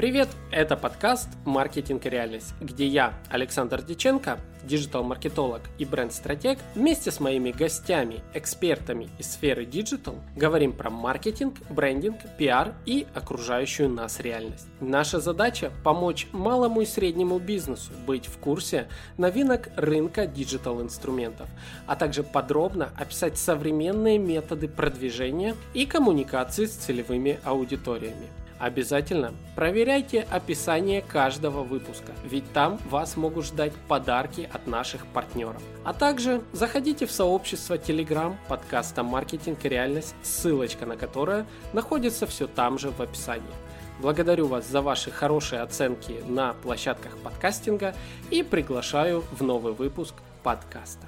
Привет! Это подкаст «Маркетинг и реальность», где я, Александр Диченко, диджитал-маркетолог и бренд-стратег, вместе с моими гостями, экспертами из сферы диджитал, говорим про маркетинг, брендинг, пиар и окружающую нас реальность. Наша задача – помочь малому и среднему бизнесу быть в курсе новинок рынка диджитал-инструментов, а также подробно описать современные методы продвижения и коммуникации с целевыми аудиториями. Обязательно проверяйте описание каждого выпуска, ведь там вас могут ждать подарки от наших партнеров. А также заходите в сообщество Telegram подкаста «Маркетинг и реальность», ссылочка на которое находится все там же в описании. Благодарю вас за ваши хорошие оценки на площадках подкастинга и приглашаю в новый выпуск подкаста.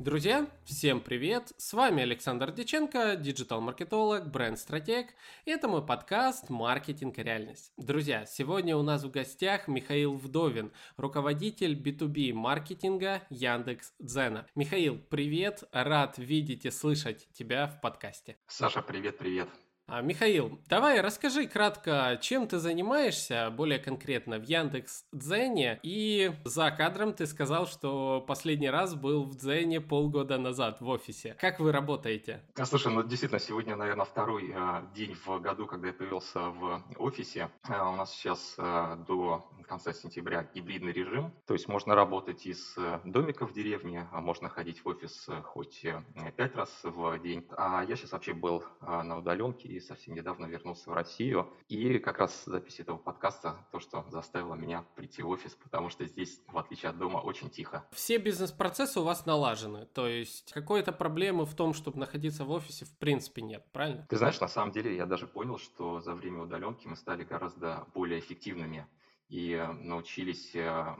Друзья, всем привет! С вами Александр Диченко, диджитал-маркетолог, бренд-стратег. И это мой подкаст «Маркетинг и реальность». Друзья, сегодня у нас в гостях Михаил Вдовин, руководитель B2B маркетинга Яндекс Дзена. Михаил, привет! Рад видеть и слышать тебя в подкасте. Саша, привет-привет! А, Михаил, давай расскажи кратко, чем ты занимаешься, более конкретно в Яндекс Дзене. И за кадром ты сказал, что последний раз был в Дзене полгода назад в офисе. Как вы работаете? Слушай, ну действительно, сегодня, наверное, второй а, день в году, когда я появился в офисе. А, у нас сейчас а, до конца сентября гибридный режим. То есть можно работать из э, домика в деревне, а можно ходить в офис э, хоть э, пять раз в день. А я сейчас вообще был на удаленке и совсем недавно вернулся в Россию. И как раз запись этого подкаста то, что заставило меня прийти в офис, потому что здесь, в отличие от дома, очень тихо. Все бизнес-процессы у вас налажены. То есть какой-то проблемы в том, чтобы находиться в офисе, в принципе нет, правильно? Ты знаешь, на самом деле я даже понял, что за время удаленки мы стали гораздо более эффективными и научились э,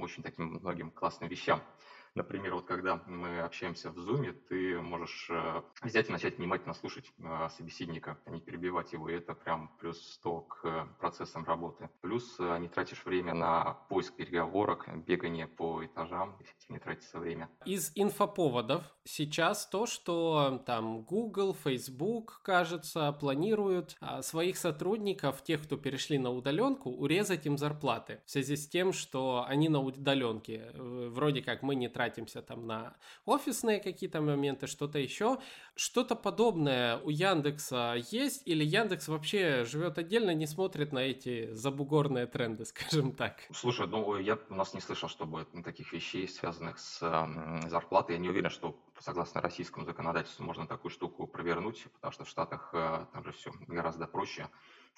очень таким многим классным вещам. Например, вот когда мы общаемся в Zoom, ты можешь э, взять и начать внимательно слушать э, собеседника, а не перебивать его, и это прям плюс 100 к процессам работы. Плюс э, не тратишь время на поиск переговорок, бегание по этажам, эффективнее тратится время. Из инфоповодов сейчас то, что там Google, Facebook, кажется, планируют а, своих сотрудников, тех, кто перешли на удаленку, урезать им зарплаты в связи с тем, что они на удаленке. Вроде как мы не тратим тратимся там на офисные какие-то моменты, что-то еще. Что-то подобное у Яндекса есть или Яндекс вообще живет отдельно, не смотрит на эти забугорные тренды, скажем так? Слушай, ну я у нас не слышал, чтобы таких вещей, связанных с э, зарплатой, я не уверен, что согласно российскому законодательству можно такую штуку провернуть, потому что в Штатах э, там же все гораздо проще.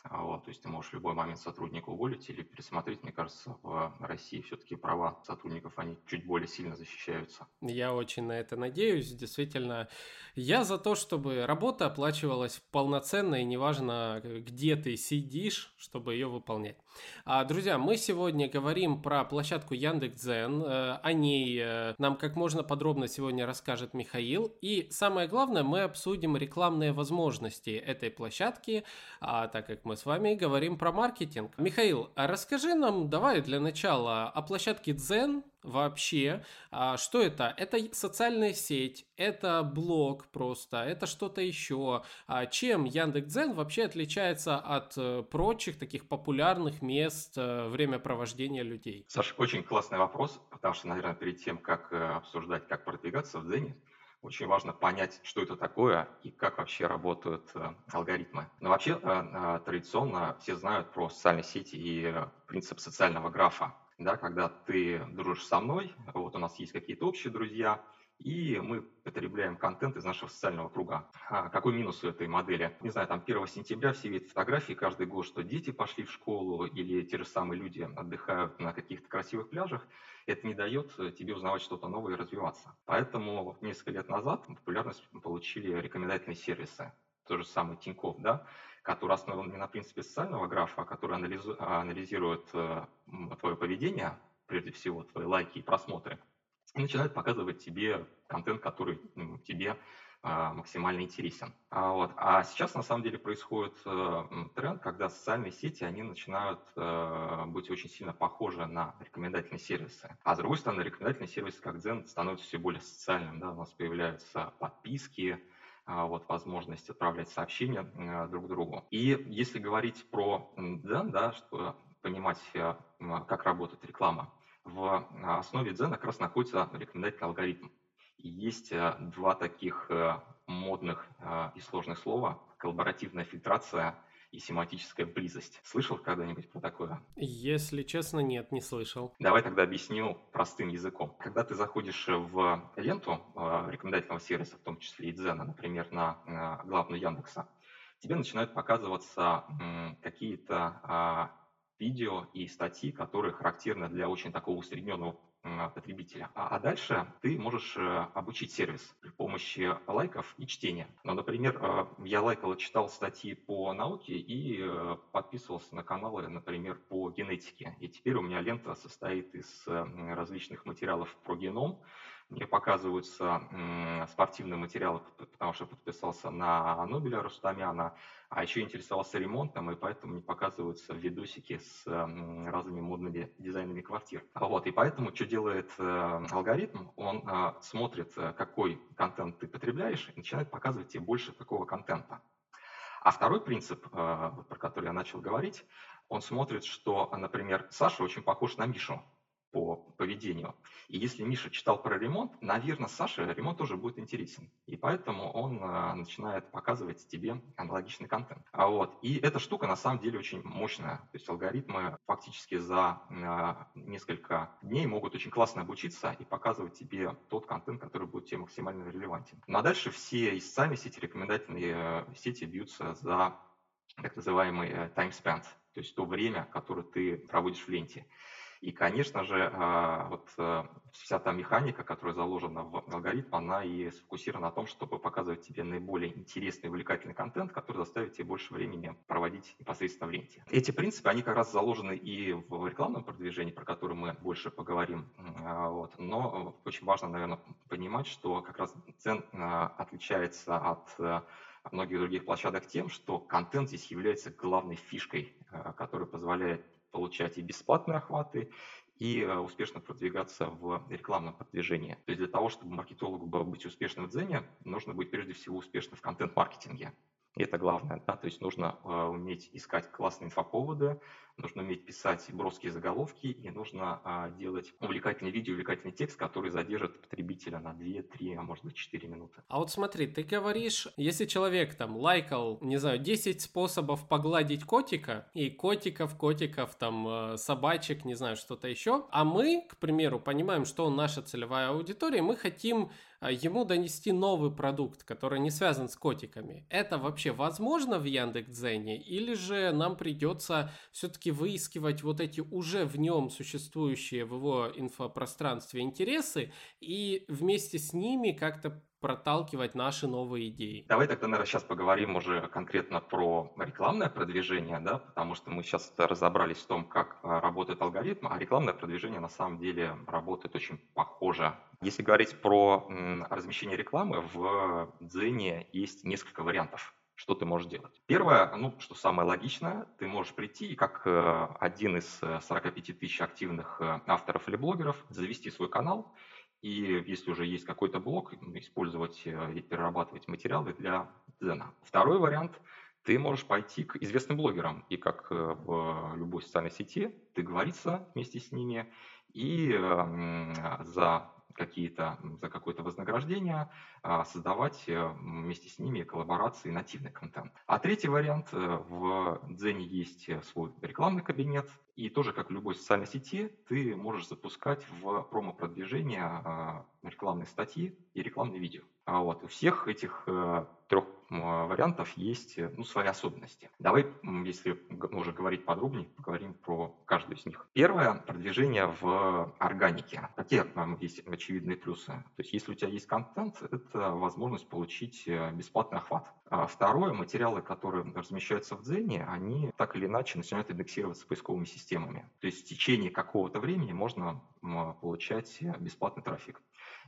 А, вот, то есть ты можешь в любой момент сотрудника уволить или пересмотреть. Мне кажется, в России все-таки права сотрудников, они чуть более сильно защищаются. Я очень на это надеюсь. Действительно, я за то, чтобы работа оплачивалась полноценно и неважно, где ты сидишь, чтобы ее выполнять. А, друзья, мы сегодня говорим про площадку Яндекс.Дзен. Э, о ней э, нам как можно подробно сегодня расскажет Михаил. И самое главное, мы обсудим рекламные возможности этой площадки, а, так как мы с вами говорим про маркетинг. Михаил, а расскажи нам, давай для начала, о площадке Дзен, вообще. А, что это? Это социальная сеть, это блог просто, это что-то еще. А, чем Яндекс.Дзен вообще отличается от э, прочих таких популярных мест э, времяпровождения людей? Саша, очень классный вопрос, потому что, наверное, перед тем, как э, обсуждать, как продвигаться в Дзене, очень важно понять, что это такое и как вообще работают алгоритмы. Но вообще традиционно все знают про социальные сети и принцип социального графа да, когда ты дружишь со мной, вот у нас есть какие-то общие друзья, и мы потребляем контент из нашего социального круга. А какой минус у этой модели? Не знаю, там 1 сентября все видят фотографии каждый год, что дети пошли в школу или те же самые люди отдыхают на каких-то красивых пляжах. Это не дает тебе узнавать что-то новое и развиваться. Поэтому несколько лет назад популярность получили рекомендательные сервисы. То же самое Тинькофф, да, который основан не на принципе социального графа, а который анализирует э, твое поведение, прежде всего твои лайки и просмотры, и начинает показывать тебе контент, который тебе а, максимально интересен. А, вот. а сейчас на самом деле происходит э, тренд, когда социальные сети они начинают э, быть очень сильно похожи на рекомендательные сервисы. А с другой стороны, рекомендательные сервисы, как Zen, становятся все более социальным. Да? У нас появляются подписки, а, вот, возможность отправлять сообщения друг другу. И если говорить про Дзен, да, что понимать, как работает реклама, в основе Дзен как раз находится рекомендательный алгоритм. И есть два таких модных и сложных слова – коллаборативная фильтрация – и семантическая близость. Слышал когда-нибудь про такое? Если честно, нет, не слышал. Давай тогда объясню простым языком. Когда ты заходишь в ленту э, рекомендательного сервиса, в том числе и Дзена, например, на э, главную Яндекса, тебе начинают показываться какие-то а, видео и статьи, которые характерны для очень такого усредненного потребителя. А, а дальше ты можешь э, обучить сервис при помощи лайков и чтения. Ну, например, э, я лайкал и читал статьи по науке и э, подписывался на каналы, например, по генетике. И теперь у меня лента состоит из различных материалов про геном, мне показываются спортивные материалы, потому что подписался на Нобеля Рустамяна, а еще интересовался ремонтом, и поэтому мне показываются видосики с разными модными дизайнами квартир. Вот, и поэтому что делает э, алгоритм? Он э, смотрит, э, какой контент ты потребляешь, и начинает показывать тебе больше такого контента. А второй принцип, про который я начал говорить, он смотрит, что, например, Саша очень похож на Мишу по поведению. И если Миша читал про ремонт, наверное, Саше ремонт тоже будет интересен. И поэтому он э, начинает показывать тебе аналогичный контент. А вот. И эта штука на самом деле очень мощная. То есть алгоритмы фактически за э, несколько дней могут очень классно обучиться и показывать тебе тот контент, который будет тебе максимально релевантен. Ну а дальше все и социальные сети, рекомендательные э, сети бьются за так называемый time spent, то есть то время, которое ты проводишь в ленте. И, конечно же, а, вот э, вся та механика, которая заложена в алгоритм, она и сфокусирована на том, чтобы показывать тебе наиболее интересный и увлекательный контент, который заставит тебе больше времени проводить непосредственно в ленте. Эти принципы, они как раз заложены и в рекламном продвижении, про которое мы больше поговорим. А, вот. Но очень важно, наверное, понимать, что как раз цен а, отличается от э, многих других площадок тем, что контент здесь является главной фишкой, э, которая позволяет получать и бесплатные охваты, и э, успешно продвигаться в рекламном продвижении. То есть для того, чтобы маркетологу быть успешным в Дзене, нужно быть прежде всего успешным в контент-маркетинге. И это главное, да, то есть нужно э, уметь искать классные инфоповоды, нужно уметь писать броские заголовки и нужно э, делать увлекательный видео, увлекательный текст, который задержит потребителя на 2, 3, а может быть 4 минуты. А вот смотри, ты говоришь, если человек там лайкал, не знаю, 10 способов погладить котика, и котиков, котиков, там, э, собачек, не знаю, что-то еще, а мы, к примеру, понимаем, что он наша целевая аудитория, мы хотим а, ему донести новый продукт, который не связан с котиками. Это вообще возможно в Яндекс.Дзене или же нам придется все-таки выискивать вот эти уже в нем существующие в его инфопространстве интересы и вместе с ними как-то проталкивать наши новые идеи. Давай тогда, наверное, сейчас поговорим уже конкретно про рекламное продвижение, да, потому что мы сейчас разобрались в том, как а, работает алгоритм, а рекламное продвижение на самом деле работает очень похоже. Если говорить про размещение рекламы, в Дзене есть несколько вариантов что ты можешь делать. Первое, ну, что самое логичное, ты можешь прийти и как э, один из 45 тысяч активных э, авторов или блогеров завести свой канал и если уже есть какой-то блок, использовать э, и перерабатывать материалы для Дзена. Второй вариант – ты можешь пойти к известным блогерам, и как э, в любой социальной сети, ты договориться вместе с ними, и за какие-то, за какое-то вознаграждение а, создавать э, вместе с ними коллаборации нативный контент. А третий вариант, в Дзене есть свой рекламный кабинет, и тоже, как в любой социальной сети, ты можешь запускать в промо-продвижение а, рекламные статьи и рекламные видео. А вот у всех этих э, трех вариантов есть э, ну, свои особенности. Давай, если уже говорить подробнее, поговорим про каждую из них. Первое – продвижение в органике. Какие есть очевидные плюсы? То есть, если у тебя есть контент, это возможность получить э, бесплатный охват. А второе – материалы, которые размещаются в Дзене, они так или иначе начинают индексироваться поисковыми системами. То есть, в течение какого-то времени можно получать бесплатный трафик.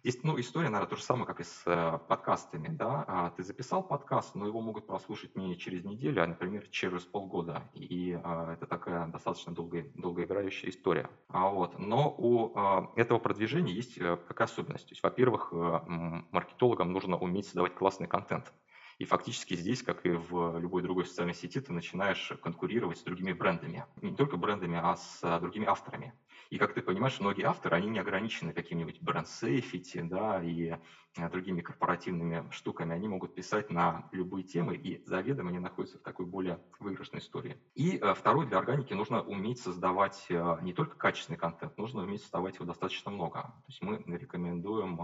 Здесь, ну, история, наверное, то же самое, как и с э, подкастами, да. А, ты записал подкаст, но его могут прослушать не через неделю, а, например, через полгода. И а, это такая достаточно долгая, долгоиграющая история. А вот, но у а, этого продвижения есть а, какая особенность? То есть, во-первых, а, маркетологам нужно уметь создавать классный контент. И фактически здесь, как и в любой другой социальной сети, ты начинаешь конкурировать с другими брендами. Не только брендами, а с другими авторами. И как ты понимаешь, многие авторы, они не ограничены каким-нибудь бренд сейфити, да, и э, другими корпоративными штуками. Они могут писать на любые темы, и заведомо они находятся в такой более выигрышной истории. И э, второе, для органики нужно уметь создавать э, не только качественный контент, нужно уметь создавать его достаточно много. То есть мы рекомендуем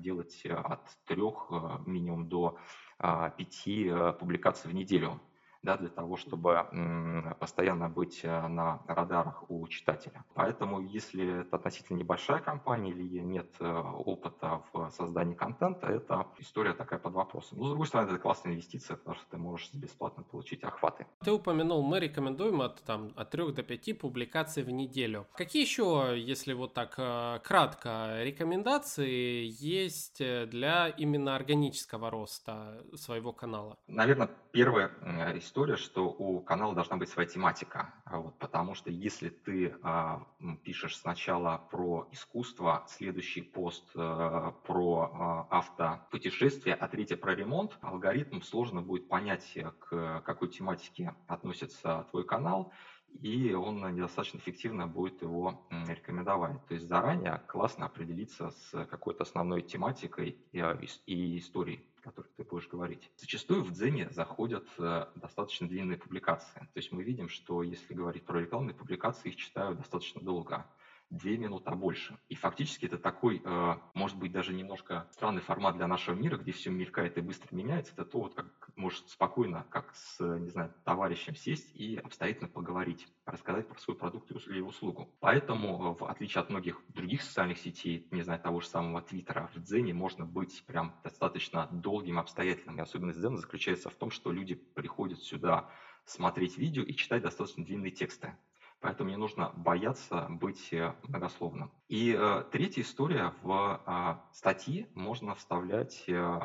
делать от трех минимум до пяти публикаций в неделю да, для того, чтобы постоянно быть э, на радарах у читателя. Поэтому, если это относительно небольшая компания или нет э, опыта в создании контента, это история такая под вопросом. Но, с другой стороны, это классная инвестиция, потому что ты можешь бесплатно получить охваты. Ты упомянул, мы рекомендуем от, там, от 3 до 5 публикаций в неделю. Какие еще, если вот так э, кратко, рекомендации есть для именно органического роста своего канала? Наверное, первая история, что у канала должна быть своя тематика. А вот, потому что если ты а, пишешь сначала про искусство, следующий пост а, про а, автопутешествие, а третий про ремонт, алгоритм сложно будет понять, э, к какой тематике относится твой канал, и он недостаточно эффективно будет его рекомендовать. То есть заранее классно определиться с какой-то основной тематикой и, а, историей которых ты будешь говорить. Зачастую в Дзене заходят э, достаточно длинные публикации. То есть мы видим, что если говорить про рекламные публикации, их читают достаточно долго две минуты, а больше. И фактически это такой, э, может быть, даже немножко странный формат для нашего мира, где все мелькает и быстро меняется. Это то, вот как может спокойно, как с, не знаю, товарищем сесть и обстоятельно поговорить, рассказать про свой продукт или услугу. Поэтому, в отличие от многих других социальных сетей, не знаю, того же самого Твиттера, в Дзене можно быть прям достаточно долгим, обстоятельным. И особенность Дзена заключается в том, что люди приходят сюда смотреть видео и читать достаточно длинные тексты. Поэтому не нужно бояться быть э, многословным. И э, третья история. В э, статьи можно вставлять э,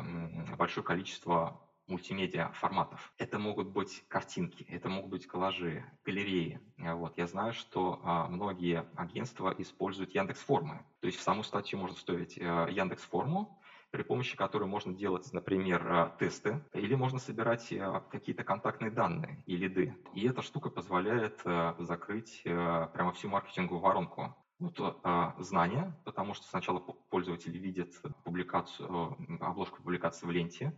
большое количество мультимедиа форматов. Это могут быть картинки, это могут быть коллажи, галереи. Вот. Я знаю, что а, многие агентства используют Яндекс Формы. То есть в саму статью можно вставить а, Яндекс Форму, при помощи которой можно делать, например, э, тесты, или можно собирать э, какие-то контактные данные и лиды. И эта штука позволяет э, закрыть прямо всю маркетинговую воронку. Вот знания, потому что сначала пользователь видит публикацию, обложку публикации в ленте,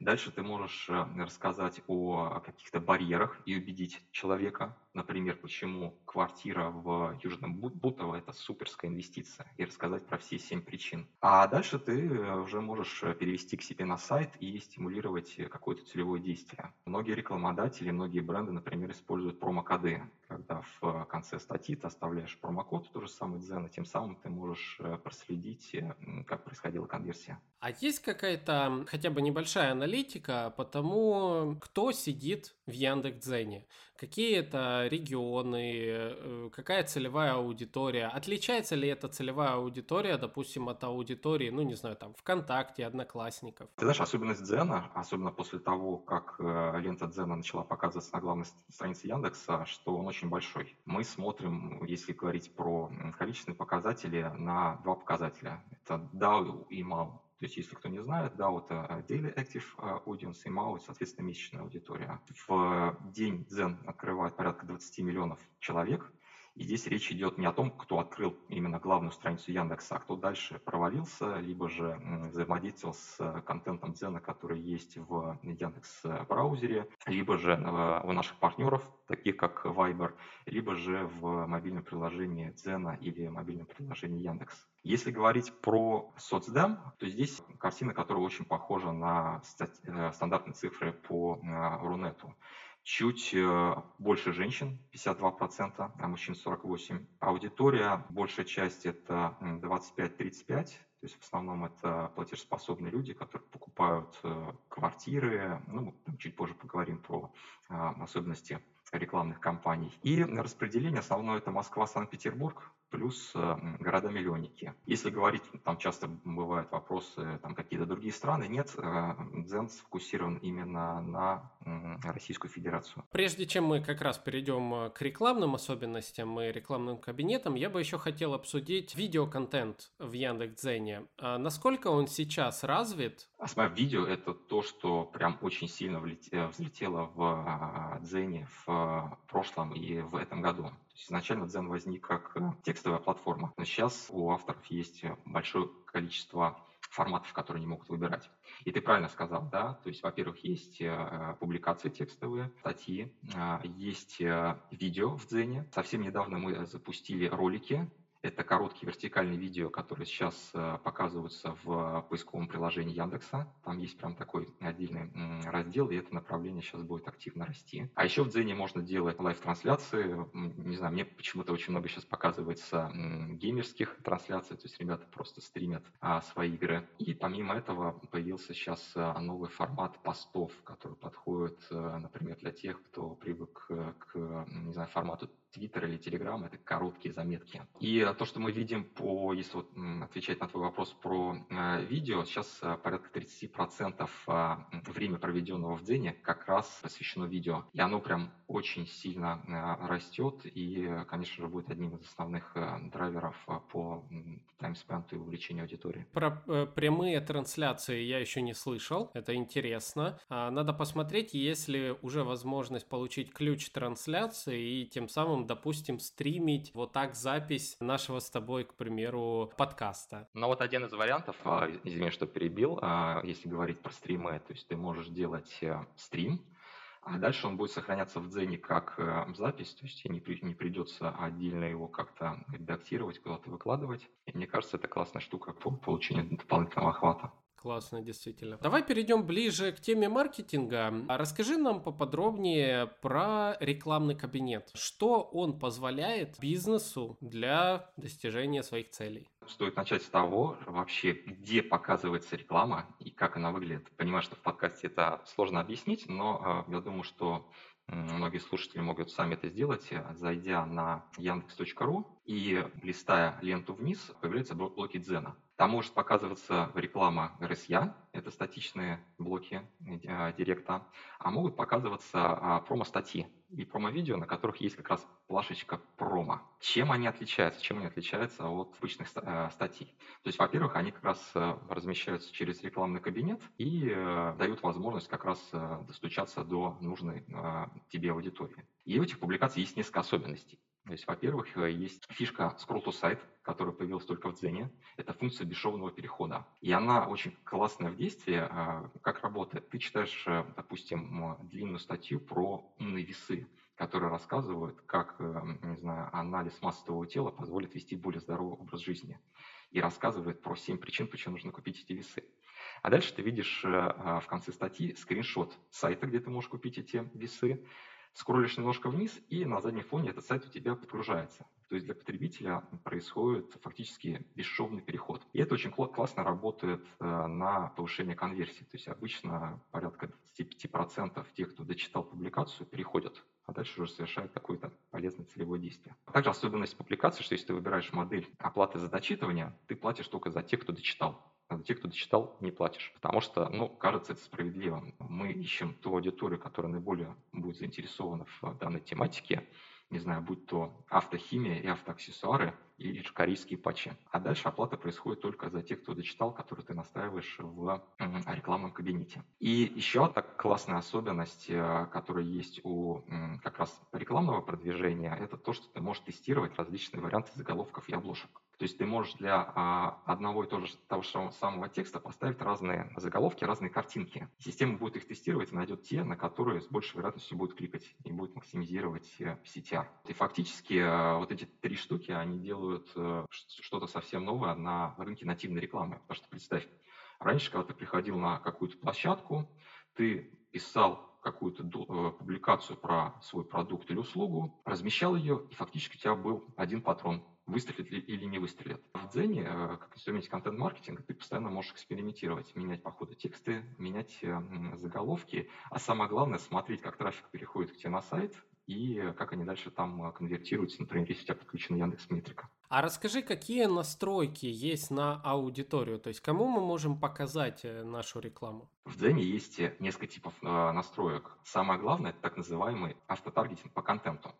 Дальше ты можешь рассказать о каких-то барьерах и убедить человека, например, почему квартира в Южном Бутово – это суперская инвестиция, и рассказать про все семь причин. А дальше ты э, уже можешь э, перевести к себе на сайт и стимулировать какое-то целевое действие. Многие рекламодатели, многие бренды, например, используют промокоды, когда в конце статьи ты оставляешь промокод, то же самое Дзен, и тем самым ты можешь э, проследить, как происходила конверсия. А есть какая-то хотя бы небольшая аналитика по тому, кто сидит в Яндекс.Дзене? Какие это регионы, э, какая целевая аудитория? Отличается ли эта целевая аудитория, допустим, от аудитории, ну, не знаю, там, ВКонтакте, Одноклассников? Ты знаешь, особенность Дзена, особенно после того, как э, лента Дзена начала показываться на главной странице Яндекса, что он очень большой. Мы смотрим, если говорить про количественные показатели, на два показателя. Это DAO и MAU. То есть, если кто не знает, DAO – это Daily Active Audience, и MAU – соответственно, месячная аудитория. В день Zen открывает порядка 20 миллионов человек, и здесь речь идет не о том, кто открыл именно главную страницу Яндекса, а кто дальше провалился, либо же взаимодействовал с контентом Дзена, который есть в Яндекс браузере, либо же э, у наших партнеров, таких как Viber, либо же в мобильном приложении Дзена или мобильном приложении Яндекс. Если говорить про соцдем, то здесь картина, которая очень похожа на э, стандартные цифры по э, Рунету чуть э, больше женщин, 52%, а мужчин 48%. Аудитория, большая часть это 25-35%, то есть в основном это платежеспособные люди, которые покупают э, квартиры. Ну, чуть позже поговорим про а, особенности рекламных кампаний. И распределение основное это Москва, Санкт-Петербург, плюс города-миллионники. Если говорить, там часто бывают вопросы, там какие-то другие страны, нет, Дзен сфокусирован именно на Российскую Федерацию. Прежде чем мы как раз перейдем к рекламным особенностям и рекламным кабинетам, я бы еще хотел обсудить видеоконтент в Яндекс.Дзене. А насколько он сейчас развит? А видео – это то, что прям очень сильно взлетело в Дзене в прошлом и в этом году. Изначально Дзен возник как э, текстовая платформа, но сейчас у авторов есть большое количество форматов, которые они могут выбирать. И ты правильно сказал, да, то есть, во-первых, есть э, публикации текстовые, статьи, э, есть э, видео в Дзене. Совсем недавно мы запустили ролики это короткие вертикальные видео, которые сейчас э, показываются в поисковом приложении Яндекса. Там есть прям такой отдельный раздел, и это направление сейчас будет активно расти. А еще в Дзене можно делать live-трансляции. Не знаю, мне почему-то очень много сейчас показывается геймерских трансляций, то есть ребята просто стримят а, свои игры. И помимо этого появился сейчас э, новый формат постов, который подходит, э, например, для тех, кто привык к, не знаю, формату Твиттер или Телеграм – это короткие заметки. И то, что мы видим по, если вот отвечать на твой вопрос про э, видео, сейчас э, порядка 30% э, времени, проведенного в Дзене, как раз посвящено видео. И оно прям очень сильно растет и, конечно же, будет одним из основных драйверов по таймспенту и увеличению аудитории. Про прямые трансляции я еще не слышал, это интересно. А, надо посмотреть, есть ли уже возможность получить ключ трансляции и тем самым допустим, стримить вот так запись нашего с тобой, к примеру, подкаста. Ну вот один из вариантов, а, извини, что перебил, а, если говорить про стримы, то есть ты можешь делать э, стрим, а дальше он будет сохраняться в Дзене как э, запись, то есть не, при, не придется отдельно его как-то редактировать, куда-то выкладывать. И мне кажется, это классная штука по получению дополнительного охвата. Классно, действительно. Давай перейдем ближе к теме маркетинга. Расскажи нам поподробнее про рекламный кабинет. Что он позволяет бизнесу для достижения своих целей? Стоит начать с того, вообще, где показывается реклама и как она выглядит. Понимаю, что в подкасте это сложно объяснить, но э, я думаю, что многие слушатели могут сами это сделать, зайдя на yandex.ru и листая ленту вниз, появляются блоки Дзена. Там может показываться реклама RSA, это статичные блоки э, директа, а могут показываться а, промо-статьи и промо-видео, на которых есть как раз плашечка промо. Чем они отличаются? Чем они отличаются от обычных э, статей? То есть, во-первых, они как раз э, размещаются через рекламный кабинет и дают возможность как раз достучаться до нужной тебе аудитории. И у этих публикаций есть несколько особенностей. То есть, во-первых, э, есть фишка Scroll to Site, которая появилась только в Дзене. Это функция бесшовного перехода. И она очень классная в действии. А, как работает? Ты читаешь, э, допустим, длинную статью про умные весы, которые рассказывают, как, э, не знаю, анализ массы твоего тела позволит вести более здоровый образ жизни. И рассказывает про 7 причин, почему нужно купить эти весы. А дальше ты видишь в конце статьи скриншот сайта, где ты можешь купить эти весы, скроллишь немножко вниз, и на заднем фоне этот сайт у тебя подгружается. То есть для потребителя происходит фактически бесшовный переход. И это очень классно работает э, на повышение конверсии. То есть обычно порядка 25% тех, кто дочитал публикацию, переходят, а дальше уже совершают какое-то полезное целевое действие. Также особенность публикации, что если ты выбираешь модель оплаты за дочитывание, ты платишь только за тех, кто дочитал а за тех, кто дочитал, не платишь. Потому что, ну, кажется это справедливым. Мы ищем ту аудиторию, которая наиболее будет заинтересована в данной тематике, не знаю, будь то автохимия и автоаксессуары, или же корейские патчи. А дальше оплата происходит только за тех, кто дочитал, который ты настраиваешь в рекламном кабинете. И еще так классная особенность, э, которая есть у как раз рекламного продвижения, это то, что ты можешь тестировать различные варианты заголовков и обложек. То есть ты можешь для а, одного и того же, того же самого текста поставить разные заголовки, разные картинки. Система будет их тестировать найдет те, на которые с большей вероятностью будет кликать и будет максимизировать э, CTR. И фактически э, вот эти три штуки, они делают э, что-то совсем новое на рынке нативной рекламы. Потому что представь, раньше, когда ты приходил на какую-то площадку, ты писал какую-то публикацию про свой продукт или услугу, размещал ее, и фактически у тебя был один патрон выстрелит ли или не выстрелит. В Дзене, э, как инструменте контент-маркетинга, ты постоянно можешь экспериментировать, менять по ходу тексты, менять э, заголовки, а самое главное смотреть, как трафик переходит к тебе на сайт и как они дальше там э, конвертируются, например, если у тебя подключена Яндекс Метрика. А расскажи, какие настройки есть на аудиторию? То есть кому мы можем показать э, нашу рекламу? В Дзене есть э, несколько типов э, настроек. Самое главное – это так называемый автотаргетинг по контенту.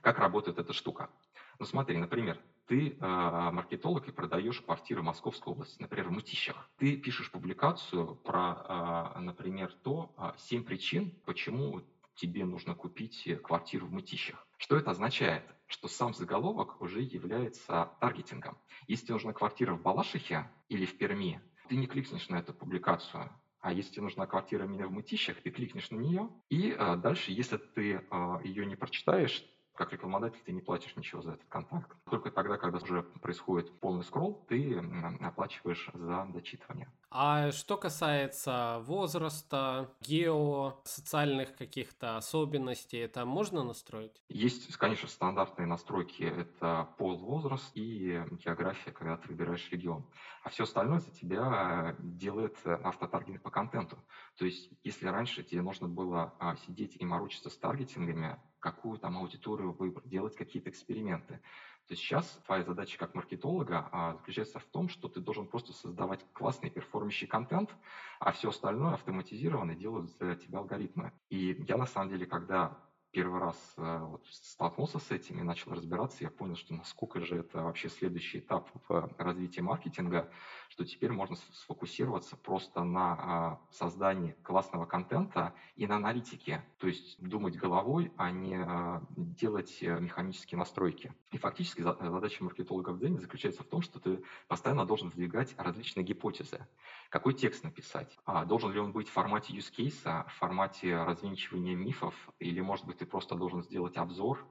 Как работает эта штука? Ну смотри, например, ты э, маркетолог и продаешь квартиры Московской области, например, в Мытищах. Ты пишешь публикацию про, э, например, то, э, 7 причин, почему тебе нужно купить квартиру в Мытищах. Что это означает? Что сам заголовок уже является таргетингом. Если нужна квартира в Балашихе или в Перми, ты не кликнешь на эту публикацию. А если нужна квартира именно в Мытищах, ты кликнешь на нее, и э, дальше, если ты э, ее не прочитаешь, как рекламодатель ты не платишь ничего за этот контакт. Только тогда, когда уже происходит полный скролл, ты оплачиваешь за дочитывание. А что касается возраста, гео, социальных каких-то особенностей, это можно настроить? Есть, конечно, стандартные настройки. Это пол, возраст и география, когда ты выбираешь регион. А все остальное за тебя делает автотаргетинг по контенту. То есть, если раньше тебе нужно было а, сидеть и морочиться с таргетингами, какую там аудиторию выбрать, делать какие-то эксперименты. То есть сейчас твоя задача как маркетолога а, заключается в том, что ты должен просто создавать классный перформящий контент, а все остальное автоматизированно делают за тебя алгоритмы. И я на самом деле, когда первый раз э, вот, столкнулся с этим и начал разбираться, я понял, что насколько же это вообще следующий этап в развитии маркетинга, что теперь можно сфокусироваться просто на а, создании классного контента и на аналитике, то есть думать головой, а не а, делать э, механические настройки. И фактически задача маркетолога в Дзене заключается в том, что ты постоянно должен выдвигать различные гипотезы. Какой текст написать? А, должен ли он быть в формате use case, в формате развенчивания мифов, или, может быть, ты просто должен сделать обзор,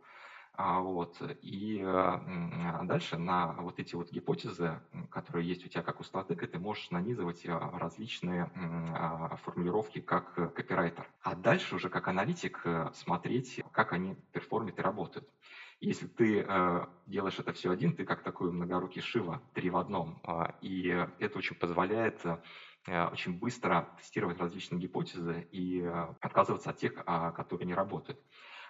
вот, и а, дальше на вот эти вот гипотезы, которые есть у тебя как у стратега, ты можешь нанизывать а, различные формулировки как копирайтер. А дальше уже как аналитик э, смотреть, как они перформят и работают. Если ты э, делаешь это все один, ты как такой многорукий Шива, три в одном. И это очень позволяет э, очень быстро тестировать различные гипотезы и отказываться от тех, которые не работают.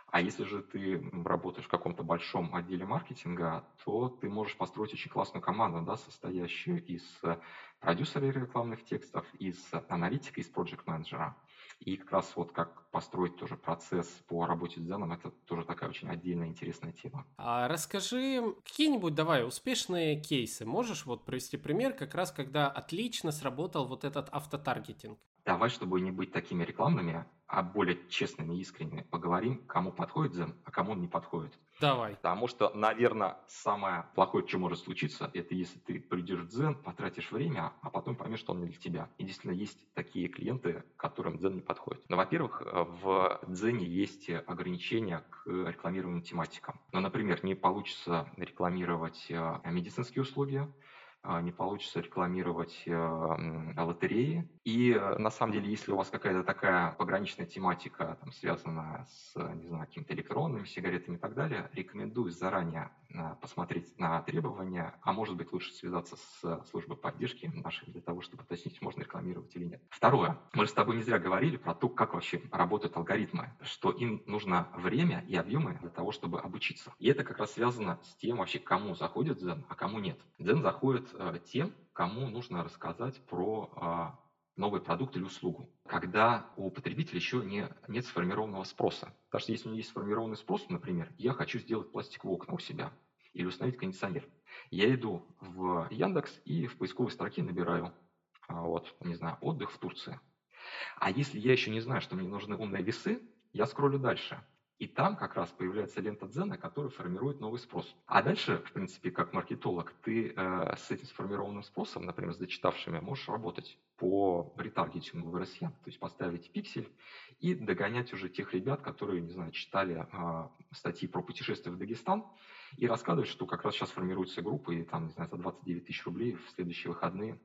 А если же ты работаешь в каком-то большом отделе маркетинга, то ты можешь построить очень классную команду, да, состоящую из продюсера рекламных текстов, из аналитика, из проект-менеджера. И как раз вот как построить тоже процесс по работе с Дзеном, это тоже такая очень отдельная интересная тема. А расскажи какие-нибудь, давай, успешные кейсы. Можешь вот привести пример, как раз когда отлично сработал вот этот автотаргетинг? Давай, чтобы не быть такими рекламными, а более честными и искренними, поговорим, кому подходит Дзен, а кому он не подходит. Давай. Потому что, наверное, самое плохое, что может случиться, это если ты придешь в Дзен, потратишь время, а потом поймешь, что он не для тебя. И действительно есть такие клиенты, которым Дзен не подходит. Но, во-первых, в Дзене есть ограничения к рекламируемым тематикам. Ну, например, не получится рекламировать э, медицинские услуги, не получится рекламировать э, лотереи. И э, на самом деле, если у вас какая-то такая пограничная тематика, там, связанная с, не знаю, какими-то электронными сигаретами и так далее, рекомендую заранее э, посмотреть на требования, а может быть лучше связаться с службой поддержки нашей для того, чтобы уточнить, можно рекламировать или нет. Второе. Мы же с тобой не зря говорили про то, как вообще работают алгоритмы, что им нужно время и объемы для того, чтобы обучиться. И это как раз связано с тем вообще, кому заходит Дзен, а кому нет. Дзен заходит Э, тем, кому нужно рассказать про а, новый продукт или услугу, когда у потребителя еще не, нет сформированного спроса. Потому что если у него есть сформированный спрос, например, я хочу сделать пластиковые окна у себя или установить кондиционер, я иду в Яндекс и в поисковой строке набираю, а, вот, не знаю, отдых в Турции. А если я еще не знаю, что мне нужны умные весы, я скроллю дальше. И там как раз появляется лента Дзена, которая формирует новый спрос. А дальше, в принципе, как маркетолог, ты э, с этим сформированным спросом, например, с зачитавшими, можешь работать по ретаргетингу в RSM, то есть поставить пиксель и догонять уже тех ребят, которые, не знаю, читали э, статьи про путешествия в Дагестан, и рассказывать, что как раз сейчас формируется группа, и там, не знаю, за 29 тысяч рублей в следующие выходные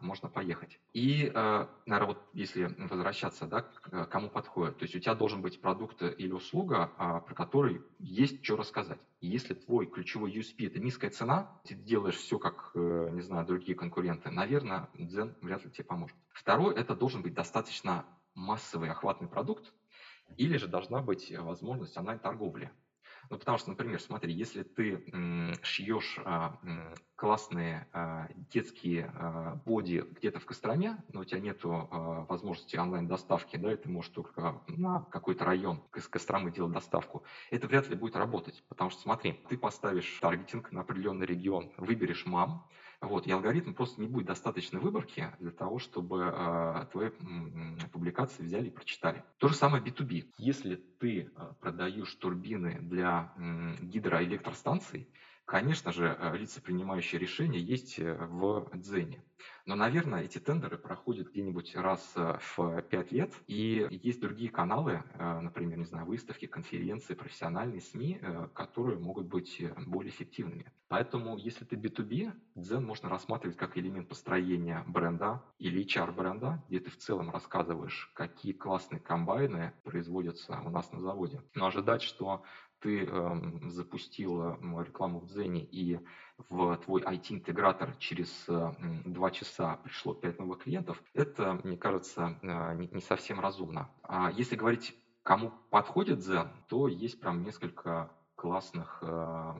можно поехать. И, э, наверное, вот если возвращаться, да, к кому подходит, то есть у тебя должен быть продукт или услуга, а, про который есть что рассказать. И если твой ключевой USP – это низкая цена, ты делаешь все, как, э, не знаю, другие конкуренты, наверное, Дзен вряд ли тебе поможет. Второй – это должен быть достаточно массовый охватный продукт, или же должна быть возможность онлайн-торговли. Ну, потому что, например, смотри, если ты шьешь а, классные а, детские а, боди где-то в Костроме, но у тебя нет возможности онлайн-доставки, да, и ты можешь только на какой-то район из Костромы делать доставку, это вряд ли будет работать. Потому что, смотри, ты поставишь таргетинг на определенный регион, выберешь мам, вот, и алгоритм просто не будет достаточной выборки для того, чтобы э, твои м, публикации взяли и прочитали. То же самое B2B. Если ты э, продаешь турбины для м, гидроэлектростанций, Конечно же, э, лица, принимающие решения, есть э, в Дзене. Но, наверное, эти тендеры проходят где-нибудь раз э, в пять лет, и есть другие каналы, например, не знаю, выставки, конференции, профессиональные СМИ, которые могут быть более эффективными. Поэтому, если ты B2B, Дзен можно рассматривать как элемент построения бренда или HR-бренда, где ты в целом рассказываешь, какие классные комбайны производятся у нас на заводе. Но ожидать, что ты э, запустил рекламу в Дзене и в твой IT-интегратор через э, два часа пришло 5 новых клиентов, это, мне кажется, э, не, совсем разумно. А если говорить, кому подходит Дзен, то есть прям несколько классных э,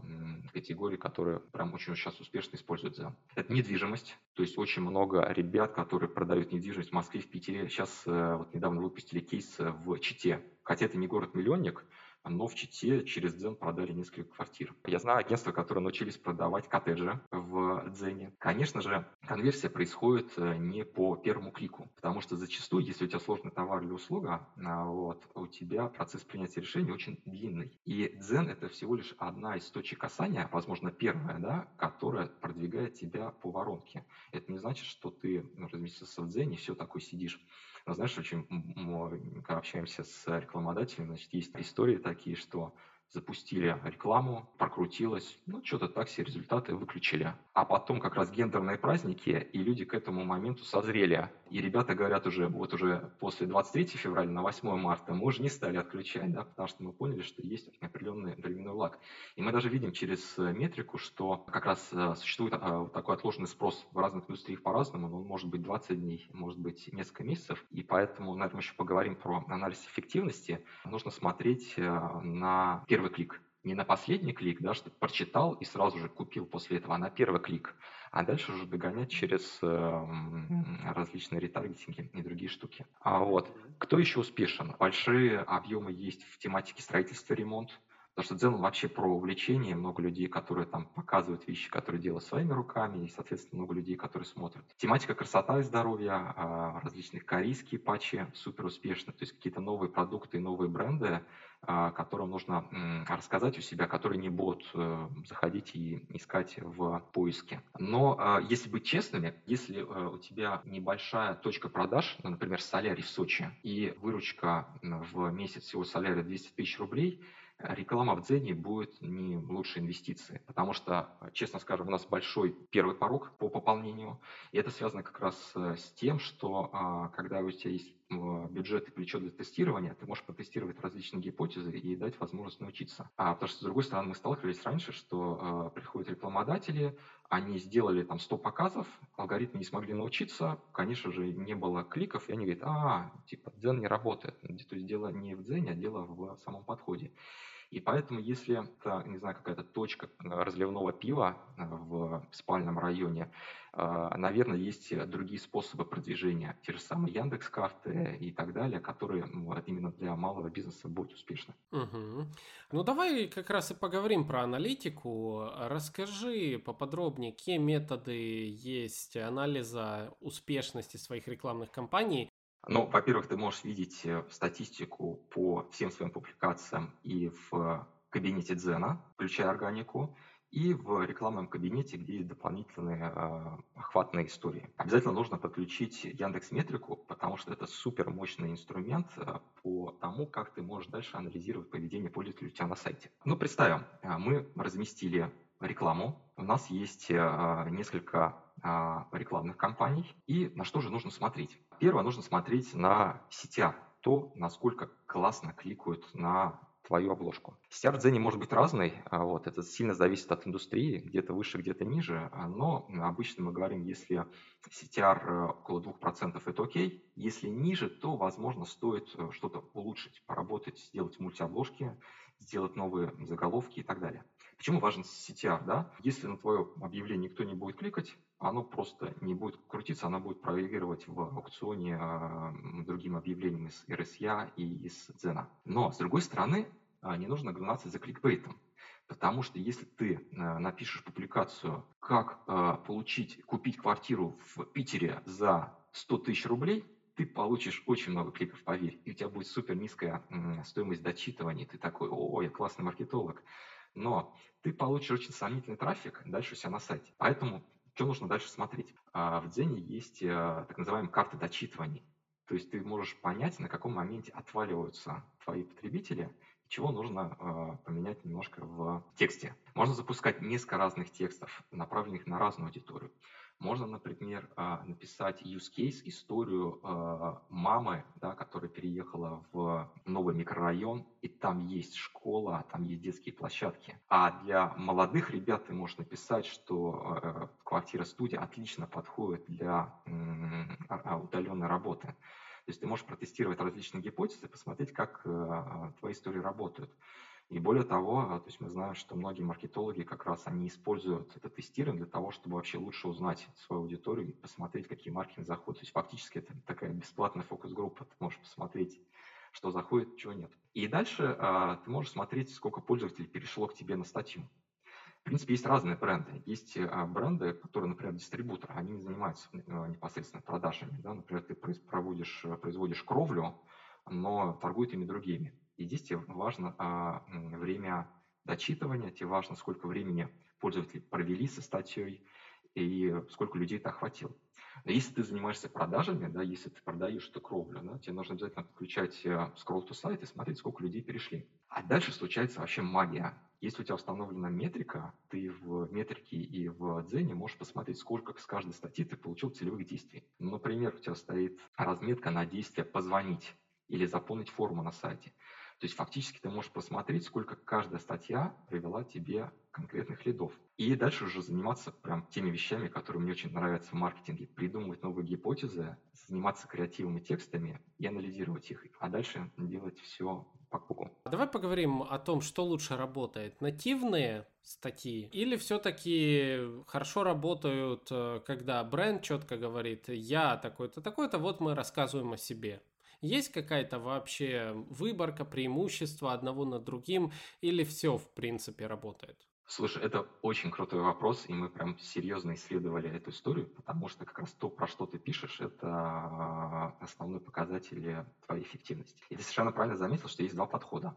категорий, которые прям очень сейчас успешно используют Zen. Это недвижимость, то есть очень много ребят, которые продают недвижимость в Москве, в Питере. Сейчас э, вот недавно выпустили кейс в Чите. Хотя это не город-миллионник, но в Чите через Дзен продали несколько квартир. Я знаю агентства, которые научились продавать коттеджи в Дзене. Конечно же, конверсия происходит э, не по первому клику, потому что зачастую, если у тебя сложный товар или услуга, а, вот, у тебя процесс принятия решения очень длинный. И Дзен – это всего лишь одна из точек касания, возможно, первая, да, которая продвигает тебя по воронке. Это не значит, что ты разместился в Дзене и все такой сидишь но знаешь, очень, мы, когда общаемся с рекламодателем, значит, есть истории такие, что запустили рекламу, прокрутилось, ну, что-то так все результаты выключили. А потом как раз гендерные праздники, и люди к этому моменту созрели. И ребята говорят уже, вот уже после 23 февраля на 8 марта мы уже не стали отключать, да, потому что мы поняли, что есть определенный временной лаг. И мы даже видим через метрику, что как раз э, существует э, такой отложенный спрос в разных индустриях по-разному, но он может быть 20 дней, может быть несколько месяцев. И поэтому, наверное, мы еще поговорим про анализ эффективности. Нужно смотреть э, на первый первый клик. Не на последний клик, да, что прочитал и сразу же купил после этого, а на первый клик. А дальше уже догонять через э, различные ретаргетинги и другие штуки. А вот, кто еще успешен? Большие объемы есть в тематике строительства, ремонт. Потому что Дзен вообще про увлечение, много людей, которые там показывают вещи, которые делают своими руками, и, соответственно, много людей, которые смотрят. Тематика красота и здоровья, а, различные корейские патчи супер успешны, то есть какие-то новые продукты новые бренды, а, которым нужно рассказать у себя, которые не будут э, заходить и искать в поиске. Но а, если быть честными, если э, у тебя небольшая точка продаж, ну, например, солярий в Сочи, и выручка в месяц всего солярия 200 тысяч рублей, реклама в Дзене будет не лучшей инвестицией, потому что, честно скажем, у нас большой первый порог по пополнению, и это связано как раз э, с тем, что а, когда у тебя есть бюджет и плечо для тестирования, ты можешь протестировать различные гипотезы и дать возможность научиться. А потому что, с другой стороны, мы сталкивались раньше, что э, приходят рекламодатели, они сделали там 100 показов, алгоритмы не смогли научиться, конечно же, не было кликов, и они говорят, а, типа, Дзен не работает. То есть дело не в Дзене, а дело в самом подходе. И поэтому, если это, не знаю, какая-то точка э, разливного пива э, в спальном районе, э, наверное, есть другие способы продвижения, те же самые Яндекс карты и так далее, которые именно для малого бизнеса будут успешны. Угу. Ну давай как раз и поговорим про аналитику. Расскажи поподробнее, какие методы есть анализа успешности своих рекламных кампаний ну, во-первых, ты можешь видеть э, статистику по всем своим публикациям и в кабинете Дзена, включая органику, и в рекламном кабинете, где есть дополнительные э, охватные истории. Обязательно нужно подключить Яндекс Метрику, потому что это супер мощный инструмент э, по тому, как ты можешь дальше анализировать поведение пользователей у тебя на сайте. Ну, представим, э, мы разместили рекламу, у нас есть э, несколько э, рекламных кампаний, и на что же нужно смотреть? Первое, нужно смотреть на CTR, то, насколько классно кликают на твою обложку. CTR в Дзене может быть разный, а вот, это сильно зависит от индустрии, где-то выше, где-то ниже, а, но обычно мы говорим, если CTR э, около 2%, это окей, если ниже, то, возможно, стоит э, что-то улучшить, поработать, сделать мультиобложки, сделать новые заголовки и так далее. Почему важен CTR? Да? Если на твое объявление никто не будет кликать, оно просто не будет крутиться, оно будет проигрывать в аукционе э, другим объявлениям из RSA и из Дзена. Но, с другой стороны, э, не нужно гнаться за кликбейтом. Потому что если ты э, напишешь публикацию, как получить, купить квартиру в Питере за 100 тысяч рублей, ты получишь очень много кликов, поверь, и у тебя будет супер низкая стоимость дочитывания. Ты такой, о, я классный маркетолог но ты получишь очень сомнительный трафик дальше у себя на сайте. Поэтому что нужно дальше смотреть? А, в Дзене есть э, так называемые карты дочитываний. То есть ты можешь понять, на каком моменте отваливаются твои потребители, чего нужно э, поменять немножко в тексте. Можно запускать несколько разных текстов, направленных на разную аудиторию. Можно, например, а, написать use case, историю а, мамы, да, которая переехала в новый микрорайон, и там есть школа, там есть детские площадки. А для молодых ребят ты можешь написать, что а, квартира-студия отлично подходит для удаленной работы. То есть ты можешь протестировать различные гипотезы, посмотреть, как твои истории работают. И более того, а, то есть мы знаем, что многие маркетологи как раз они используют это тестирование для того, чтобы вообще лучше узнать свою аудиторию и посмотреть, какие маркетинг заходят. То есть фактически это такая бесплатная фокус-группа. Ты можешь посмотреть, что заходит, чего нет. И дальше а, ты можешь смотреть, сколько пользователей перешло к тебе на статью. В принципе, есть разные бренды. Есть а, бренды, которые, например, дистрибуторы, они не занимаются непосредственно продажами. Да? Например, ты проводишь, производишь кровлю, но торгуют ими другими. И здесь тебе важно а, время дочитывания, тебе важно, сколько времени пользователи провели со статьей и сколько людей это охватило. Но если ты занимаешься продажами, да, если ты продаешь эту кровлю, да, тебе нужно обязательно подключать э, scroll to сайт и смотреть, сколько людей перешли. А дальше случается вообще магия. Если у тебя установлена метрика, ты в метрике и в Дзене можешь посмотреть, сколько с каждой статьи ты получил целевых действий. Например, у тебя стоит разметка на действие «позвонить» или заполнить форму на сайте. То есть фактически ты можешь посмотреть, сколько каждая статья привела тебе конкретных лидов. И дальше уже заниматься прям теми вещами, которые мне очень нравятся в маркетинге. Придумывать новые гипотезы, заниматься креативными текстами и анализировать их. А дальше делать все по кругу. Давай поговорим о том, что лучше работает. Нативные статьи или все-таки хорошо работают, э, когда бренд четко говорит, я такой-то, такой-то, вот мы рассказываем о себе. Есть какая-то вообще выборка, преимущество одного над другим или все в принципе работает? Слушай, это очень крутой вопрос, и мы прям серьезно исследовали эту историю, потому что как раз то, про что ты пишешь, это основной показатель твоей эффективности. И ты совершенно правильно заметил, что есть два подхода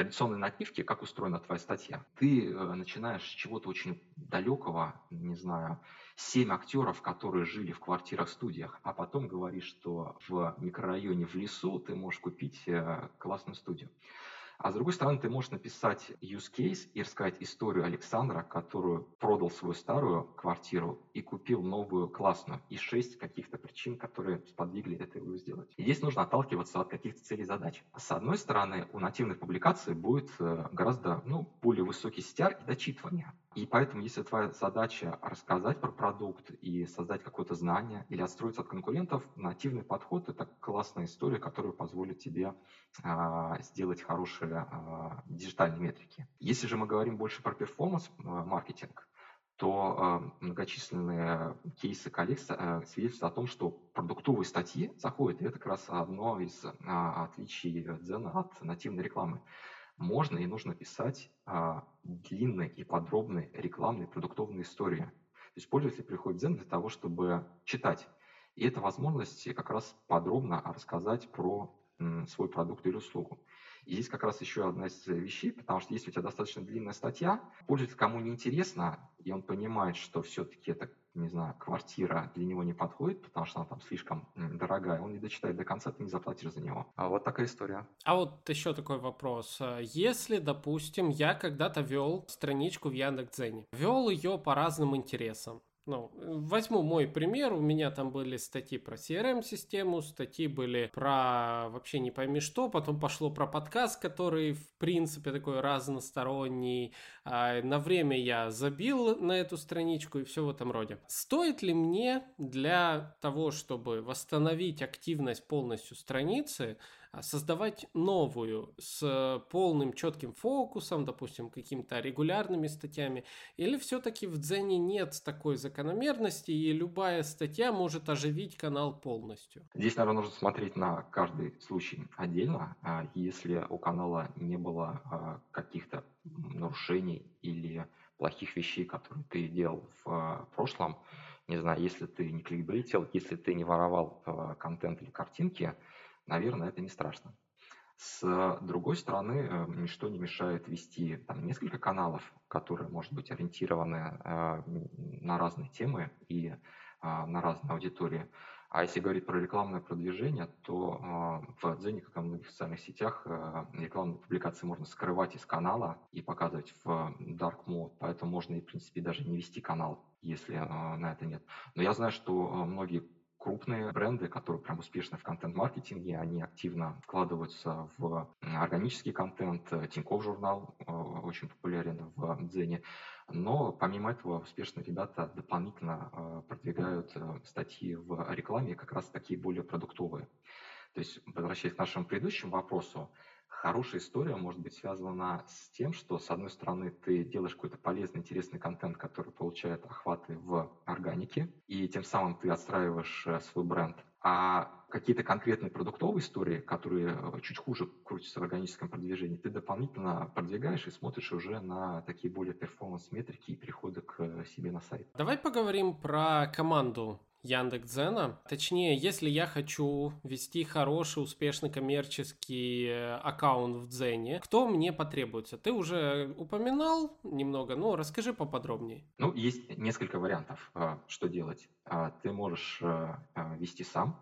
традиционной нативке, как устроена твоя статья. Ты э, начинаешь с чего-то очень далекого, не знаю, семь актеров, которые жили в квартирах-студиях, а потом говоришь, что в микрорайоне в лесу ты можешь купить э, классную студию. А с другой стороны, ты можешь написать use case и рассказать историю Александра, который продал свою старую квартиру и купил новую классную, и шесть каких-то причин, которые сподвигли это его сделать. И здесь нужно отталкиваться от каких-то целей задач. С одной стороны, у нативных публикаций будет э, гораздо ну, более высокий стяр и дочитывание. И поэтому, если твоя задача рассказать про продукт и создать какое-то знание или отстроиться от конкурентов, нативный подход – это классная история, которая позволит тебе а, сделать хорошие а, диджитальные метрики. Если же мы говорим больше про перформанс-маркетинг, то а, многочисленные кейсы коллег а, свидетельствуют о том, что продуктовые статьи заходят, и это как раз одно из а, отличий Дзена от нативной рекламы можно и нужно писать а, длинные и подробные рекламные продуктовные истории. То есть пользователь приходит в Zen для того, чтобы читать. И это возможность как раз подробно рассказать про м, свой продукт или услугу. И здесь как раз еще одна из вещей, потому что если у тебя достаточно длинная статья, пользователь кому не интересно, и он понимает, что все-таки это не знаю, квартира для него не подходит, потому что она там слишком дорогая, он не дочитает до конца, ты не заплатишь за него. А вот такая история. А вот еще такой вопрос. Если, допустим, я когда-то вел страничку в Яндекс.Дзене, вел ее по разным интересам, ну, возьму мой пример, у меня там были статьи про CRM-систему, статьи были про вообще не пойми что, потом пошло про подкаст, который в принципе такой разносторонний. А на время я забил на эту страничку и все в этом роде. Стоит ли мне для того, чтобы восстановить активность полностью страницы, создавать новую с полным четким фокусом, допустим, какими-то регулярными статьями, или все-таки в Дзене нет такой закономерности, и любая статья может оживить канал полностью? Здесь, наверное, нужно смотреть на каждый случай отдельно. А если у канала не было а, каких-то нарушений или плохих вещей, которые ты делал в прошлом, не знаю, если ты не кликбейтил, если ты не воровал контент или картинки, наверное, это не страшно. С другой стороны, э, ничто не мешает вести там, несколько каналов, которые, может быть, ориентированы э, на разные темы и э, на разные аудитории. А если говорить про рекламное продвижение, то э, в Дзене, как и в многих социальных сетях, э, рекламные публикации можно скрывать из канала и показывать в dark mode, поэтому можно и, в принципе, даже не вести канал, если э, на это нет. Но я знаю, что э, многие крупные бренды, которые прям успешны в контент-маркетинге, они активно вкладываются в органический контент. Тинькофф журнал э, очень популярен в Дзене. Но помимо этого успешные ребята дополнительно э, продвигают э, статьи в рекламе, как раз такие более продуктовые. То есть, возвращаясь к нашему предыдущему вопросу, хорошая история может быть связана с тем, что, с одной стороны, ты делаешь какой-то полезный, интересный контент, который получает охваты в органике, и тем самым ты отстраиваешь э, свой бренд. А какие-то конкретные продуктовые истории, которые э, чуть хуже крутятся в органическом продвижении, ты дополнительно продвигаешь и смотришь уже на такие более перформанс-метрики и переходы к э, себе на сайт. Давай поговорим про команду Яндекс.Дзена. Точнее, если я хочу вести хороший, успешный коммерческий э, аккаунт в Дзене, кто мне потребуется? Ты уже упоминал немного, но расскажи поподробнее. Ну, есть несколько вариантов, э, что делать. А, ты можешь э, вести сам,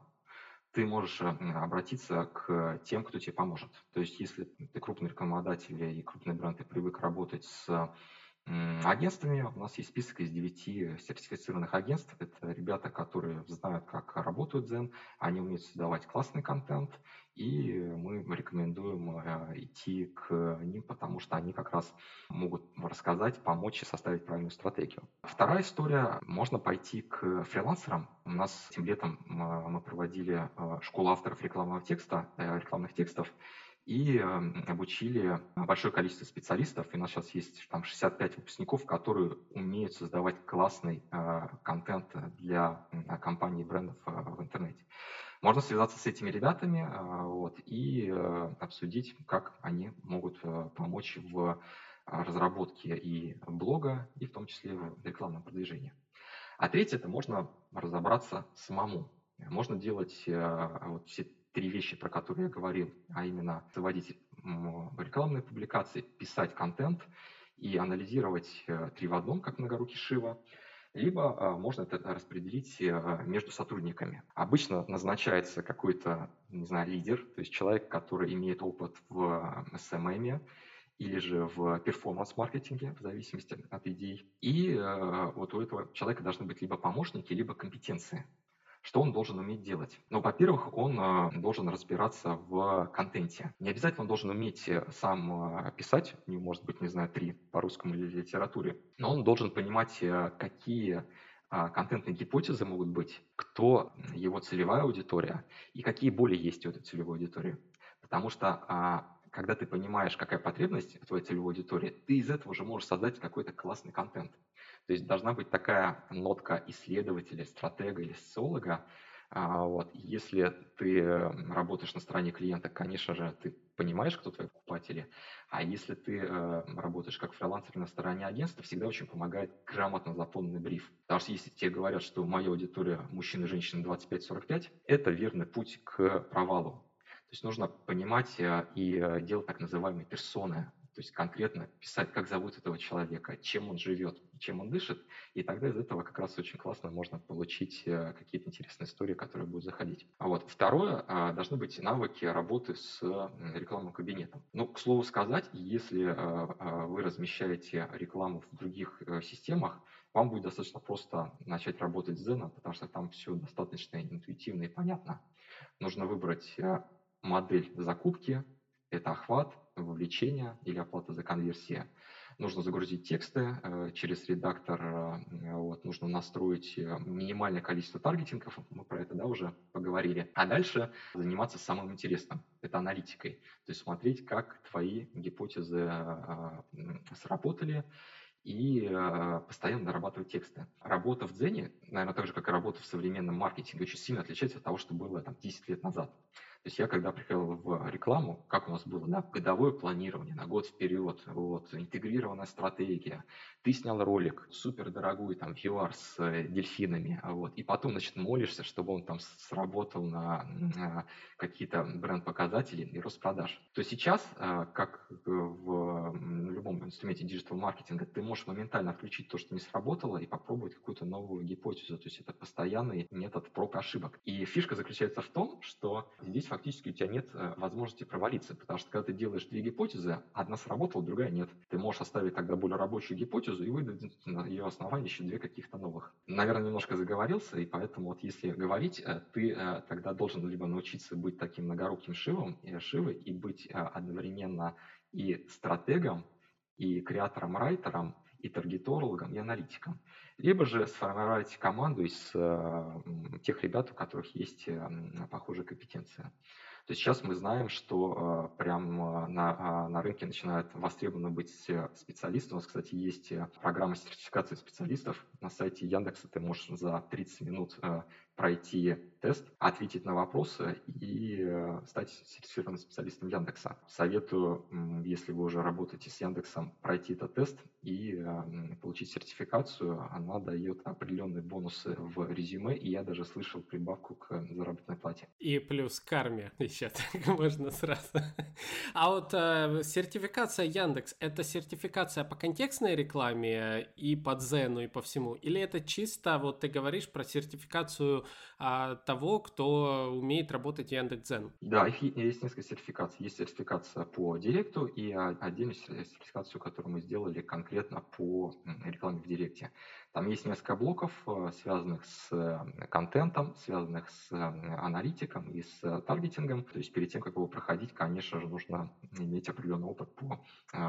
ты можешь обратиться к тем, кто тебе поможет. То есть, если ты крупный рекламодатель и крупный бренд, и привык работать с Агентствами у нас есть список из 9 сертифицированных агентств. Это ребята, которые знают, как работают Zen, они умеют создавать классный контент, и мы рекомендуем э, идти к ним, потому что они как раз могут рассказать, помочь и составить правильную стратегию. Вторая история, можно пойти к фрилансерам. У нас этим летом мы проводили э, школу авторов рекламного текста, э, рекламных текстов, и эм, обучили большое количество специалистов. И у нас сейчас есть там 65 выпускников, которые умеют создавать классный э, контент для компаний и брендов э, в интернете. Можно связаться с этими ребятами э, вот, и обсудить, как они могут помочь в разработке и блога, и в том числе в рекламном продвижении. А третье, это можно разобраться самому. Можно делать вот все три вещи, про которые я говорил, а именно заводить рекламные публикации, писать контент и анализировать э, три в одном, как многорукий Шива, либо а, можно это распределить э, между сотрудниками. Обычно назначается какой-то, не знаю, лидер, то есть человек, который имеет опыт в SMM, или же в перформанс-маркетинге, в зависимости от идей. И э, вот у этого человека должны быть либо помощники, либо компетенции. Что он должен уметь делать? Ну, во-первых, он а, должен разбираться в контенте. Не обязательно он должен уметь э, сам а, писать, не может быть, не знаю, три по русскому или литературе, но он должен понимать, э, какие а, контентные гипотезы могут быть, кто его целевая аудитория и какие боли есть у этой целевой аудитории. Потому что когда ты понимаешь, какая потребность твоей целевой аудитории, ты из этого уже можешь создать какой-то классный контент. То есть должна быть такая нотка исследователя, стратега или социолога. А, вот. Если ты работаешь на стороне клиента, конечно же, ты понимаешь, кто твои покупатели. А если ты э, работаешь как фрилансер на стороне агентства, всегда очень помогает грамотно заполненный бриф. Потому что если тебе говорят, что моя аудитория мужчины и женщины 25-45, это верный путь к провалу. То есть нужно понимать э, и э, делать так называемые персоны, то есть конкретно писать, как зовут этого человека, чем он живет, чем он дышит, и тогда из этого как раз очень классно можно получить э, какие-то интересные истории, которые будут заходить. А вот второе, а, должны быть навыки работы с рекламным кабинетом. Ну, к слову сказать, если э, э, вы размещаете рекламу в других системах, вам будет достаточно просто начать работать с Zen, потому что там все достаточно интуитивно и понятно. Нужно выбрать модель закупки, это охват, вовлечение или оплата за конверсию. нужно загрузить тексты э, через редактор, э, вот, нужно настроить э, минимальное количество таргетингов, мы про это да, уже поговорили. А дальше заниматься самым интересным, это аналитикой. То есть смотреть, как твои гипотезы сработали, и постоянно дорабатывать тексты. Работа в Дзене, наверное, так же, как и работа в современном маркетинге, очень сильно отличается от того, что было там 10 лет назад. То есть я когда приходил в рекламу, как у нас было, да, годовое планирование на год вперед, вот, интегрированная стратегия. Ты снял ролик супер дорогой, там, VR с э, дельфинами, вот, и потом, значит, молишься, чтобы он там сработал на, на какие-то бренд-показатели и рост продаж. То сейчас, э, как в любом инструменте диджитал-маркетинга, ты можешь моментально включить то, что не сработало, и попробовать какую-то новую гипотезу. То есть это постоянный метод проб и ошибок. И фишка заключается в том, что здесь фактически у тебя нет э, возможности провалиться, потому что когда ты делаешь две гипотезы, одна сработала, другая нет. Ты можешь оставить тогда более рабочую гипотезу и выдать на ее основании еще две каких-то новых. Наверное, немножко заговорился, и поэтому вот если говорить, э, ты э, тогда должен либо научиться быть таким многоруким шивом, шивой и быть одновременно и стратегом, и креатором-райтером, и таргетологом, и аналитиком. Либо же сформировать команду из э, тех ребят, у которых есть э, похожие компетенции. То есть сейчас мы знаем, что э, прям на, э, на рынке начинают востребованы быть специалисты. У нас, кстати, есть программа сертификации специалистов. На сайте Яндекса ты можешь за 30 минут пройти тест, ответить на вопросы и э, стать сертифицированным специалистом Яндекса. Советую, если вы уже работаете с Яндексом, пройти этот тест и э, получить сертификацию. Она дает определенные бонусы в резюме, и я даже слышал прибавку к заработной плате. И плюс карме еще так можно сразу. А вот э, сертификация Яндекс – это сертификация по контекстной рекламе и по Дзену, и по всему? Или это чисто, вот ты говоришь про сертификацию а, того, кто умеет работать Яндекс.Дзен. Да, их есть несколько сертификаций. Есть сертификация по директу и отдельную сертификацию, которую мы сделали конкретно по рекламе в директе. Там есть несколько блоков, э, связанных с э, контентом, связанных с э, аналитиком и с таргетингом. То есть перед тем, как его проходить, конечно же, нужно иметь определенный опыт по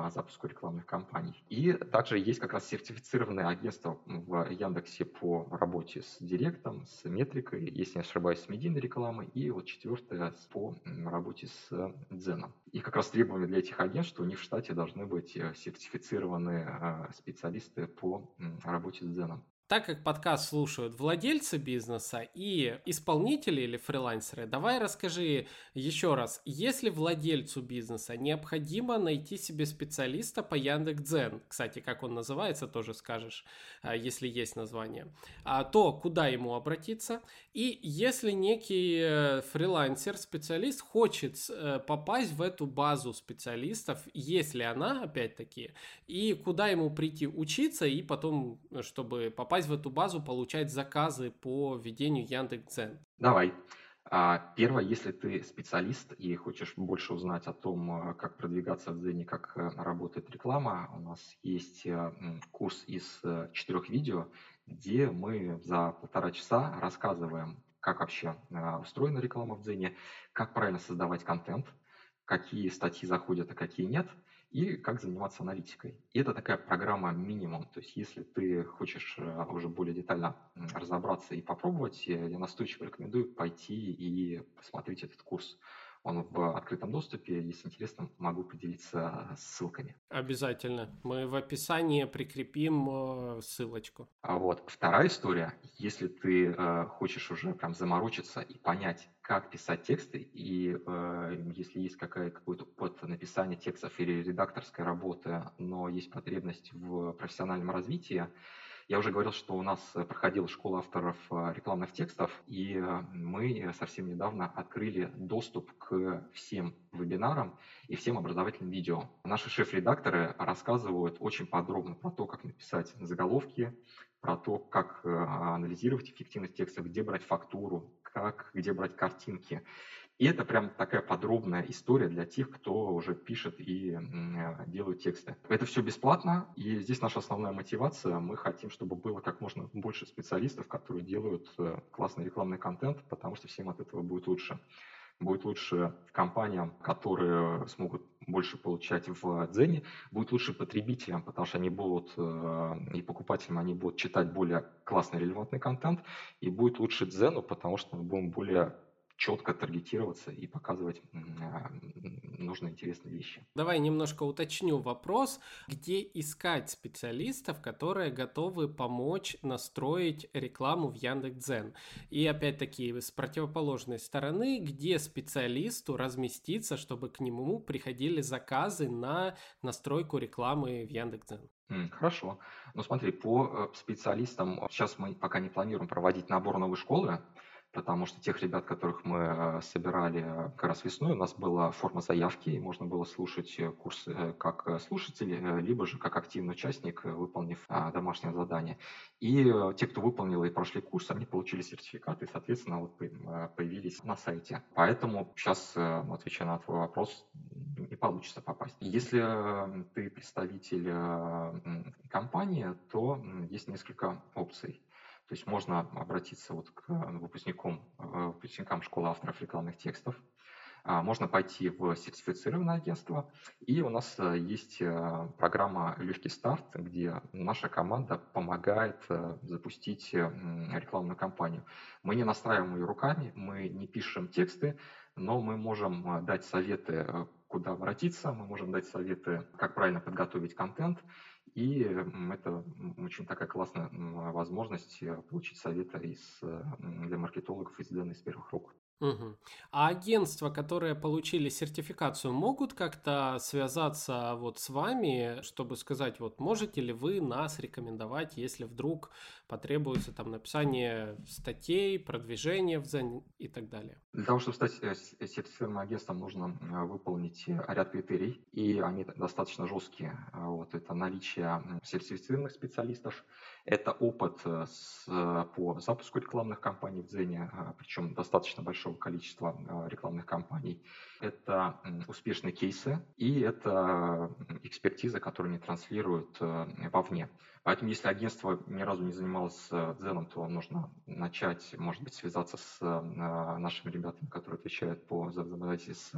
запуску рекламных кампаний. И также есть как раз сертифицированное агентство в Яндексе по работе с директом, с метрикой, если не ошибаюсь, с медийной рекламой. И вот четвертое по работе с дзеном. И как раз требования для этих агентств, что у них в штате должны быть сертифицированные специалисты по работе с дзеном. Так как подкаст слушают владельцы бизнеса и исполнители или фрилансеры, давай расскажи еще раз, если владельцу бизнеса необходимо найти себе специалиста по Яндекс.Дзен, кстати, как он называется, тоже скажешь, а, если есть название, а, то куда ему обратиться? И если некий э, фрилансер, специалист хочет э, попасть в эту базу специалистов, если она, опять-таки, и куда ему прийти учиться и потом, чтобы попасть попасть в эту базу, получать заказы по ведению Яндекс.Дзен? Давай. А, первое, если ты специалист и хочешь больше узнать о том, э, как продвигаться в Дзене, как э, работает реклама, у нас есть э, курс из четырех видео, где мы за полтора часа рассказываем, как вообще устроена реклама в Дзене, как правильно создавать контент, какие статьи заходят, а какие нет – и как заниматься аналитикой. И это такая программа минимум. То есть если ты хочешь э, уже более детально разобраться и попробовать, я настойчиво рекомендую пойти и посмотреть этот курс. Он в открытом доступе. Если интересно, могу поделиться ссылками. Обязательно. Мы в описании прикрепим э, ссылочку. А вот вторая история. Если ты хочешь уже прям заморочиться и понять, как писать тексты, и э, если есть какая, какой-то опыт написания текстов или редакторской работы, но есть потребность в профессиональном развитии, я уже говорил, что у нас проходила школа авторов э, рекламных текстов, и э, мы совсем недавно открыли доступ к всем вебинарам и всем образовательным видео. Наши шеф-редакторы рассказывают очень подробно про то, как написать заголовки, про то, как э, анализировать эффективность текста, где брать фактуру, как, где брать картинки. И это прям такая подробная история для тех, кто уже пишет и э, делает тексты. Это все бесплатно, и здесь наша основная мотивация. Мы хотим, чтобы было как можно больше специалистов, которые делают э, классный рекламный контент, потому что всем от этого будет лучше. Будет лучше компаниям, которые смогут больше получать в Дзене, будет лучше потребителям, потому что они будут, э, и покупателям, они будут читать более классный, релевантный контент, и будет лучше Дзену, потому что мы будем более четко таргетироваться и показывать а, нужные интересные вещи. Давай немножко уточню вопрос, где искать специалистов, которые готовы помочь настроить рекламу в Яндекс.Дзен. И опять-таки с противоположной стороны, где специалисту разместиться, чтобы к нему приходили заказы на настройку рекламы в Яндекс.Дзен. Хорошо. Ну смотри, по э, специалистам сейчас мы пока не планируем проводить набор новой школы, потому что тех ребят, которых мы э, собирали э, как раз весной, у нас была форма заявки, и можно было слушать э, курс как слушатель, либо же как активный участник, выполнив а, домашнее задание. И те, кто выполнил и прошли курс, они получили сертификаты, и, соответственно, вот появились на сайте. Поэтому сейчас, отвечая на твой вопрос, не получится попасть. Если ты представитель компании, то есть несколько опций. То есть можно обратиться вот к выпускникам, э, выпускникам школы авторов рекламных текстов, а, можно пойти в сертифицированное агентство. И у нас э, есть э, программа «Легкий старт», где наша команда помогает запустить рекламную кампанию. Мы не настраиваем ее руками, мы не пишем тексты, но мы можем дать советы, куда обратиться, мы можем дать советы, как правильно подготовить контент, и это очень такая классная возможность э, получить советы из, для маркетологов из данных из первых рук. Угу. А агентства, которые получили сертификацию, могут как-то связаться вот с вами, чтобы сказать, вот можете ли вы нас рекомендовать, если вдруг потребуется там написание статей, продвижение в Zen и так далее? Для того, чтобы стать э, сертифицированным агентством, нужно э, выполнить э, ряд критерий, и они достаточно жесткие. Вот, это наличие сертифицированных специалистов, это опыт с, по запуску рекламных кампаний в Дзене, причем достаточно большого количества рекламных кампаний. Это успешные кейсы и это экспертиза, которую они транслируют вовне. Поэтому, если агентство ни разу не занималось э, Дзеном, то нужно начать, может быть, связаться с э, нашими ребятами, которые отвечают по взаимодействию с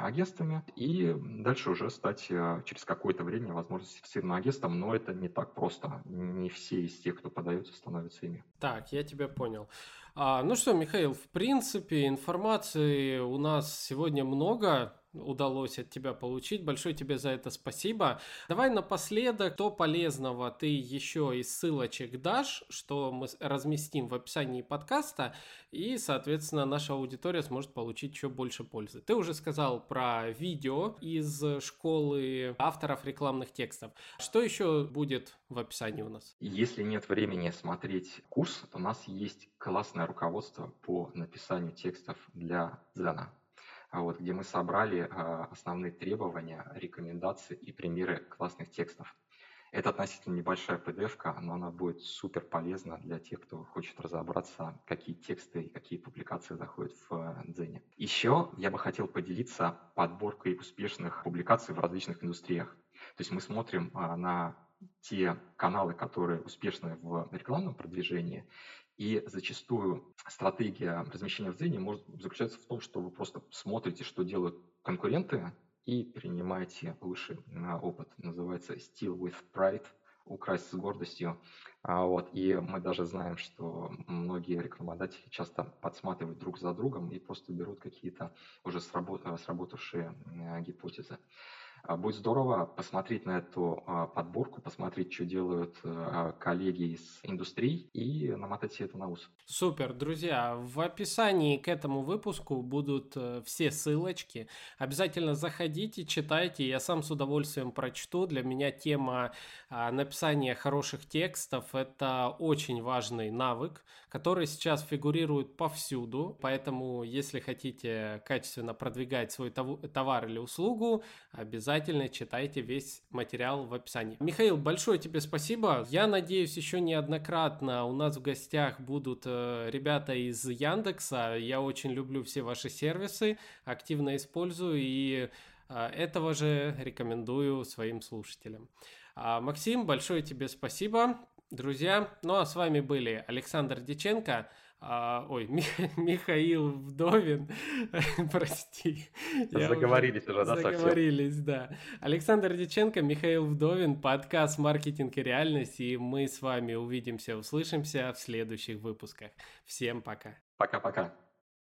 агентствами, и дальше уже стать э, через какое-то время, возможно, сертифицированным агентством, но это не так просто. Не все из тех, кто подается, становятся ими. Так, я тебя понял. А, ну что, Михаил, в принципе, информации у нас сегодня много удалось от тебя получить. Большое тебе за это спасибо. Давай напоследок, что полезного ты еще из ссылочек дашь, что мы разместим в описании подкаста, и, соответственно, наша аудитория сможет получить еще больше пользы. Ты уже сказал про видео из школы авторов рекламных текстов. Что еще будет в описании у нас? Если нет времени смотреть курс, то у нас есть классное руководство по написанию текстов для Дзена. А вот, где мы собрали а, основные требования, рекомендации и примеры классных текстов. Это относительно небольшая pdf но она будет супер полезна для тех, кто хочет разобраться, какие тексты и какие публикации заходят в э, Дзене. Еще я бы хотел поделиться подборкой успешных публикаций в различных индустриях. То есть мы смотрим а, на те каналы, которые успешны в рекламном продвижении, и зачастую стратегия размещения в Дзене может заключаться в том, что вы просто смотрите, что делают конкуренты, и принимаете лучший опыт. Называется Still with Pride, украсть с гордостью. А, вот. И мы даже знаем, что многие рекламодатели часто подсматривают друг за другом и просто берут какие-то уже сработавшие а, гипотезы. А, будет здорово посмотреть на эту а, подборку, посмотреть, что делают а, коллеги из индустрий и намотать все это на ус. Супер, друзья, в описании к этому выпуску будут э, все ссылочки. Обязательно заходите, читайте, я сам с удовольствием прочту. Для меня тема написания хороших текстов – это очень важный навык, который сейчас фигурирует повсюду, поэтому если хотите качественно продвигать свой товар или услугу, обязательно обязательно читайте весь материал в описании. Михаил, большое тебе спасибо. Я надеюсь, еще неоднократно у нас в гостях будут э, ребята из Яндекса. Я очень люблю все ваши сервисы, активно использую и э, этого же рекомендую своим слушателям. А, Максим, большое тебе спасибо. друзья. Ну а с вами были Александр Диченко, а, ой, Ми, Михаил Вдовин, прости. Заговорились уже, да, Заговорились, да. Александр Диченко, Михаил Вдовин, подкаст «Маркетинг и реальность», и мы с вами увидимся, услышимся в следующих выпусках. Всем пока. Пока-пока.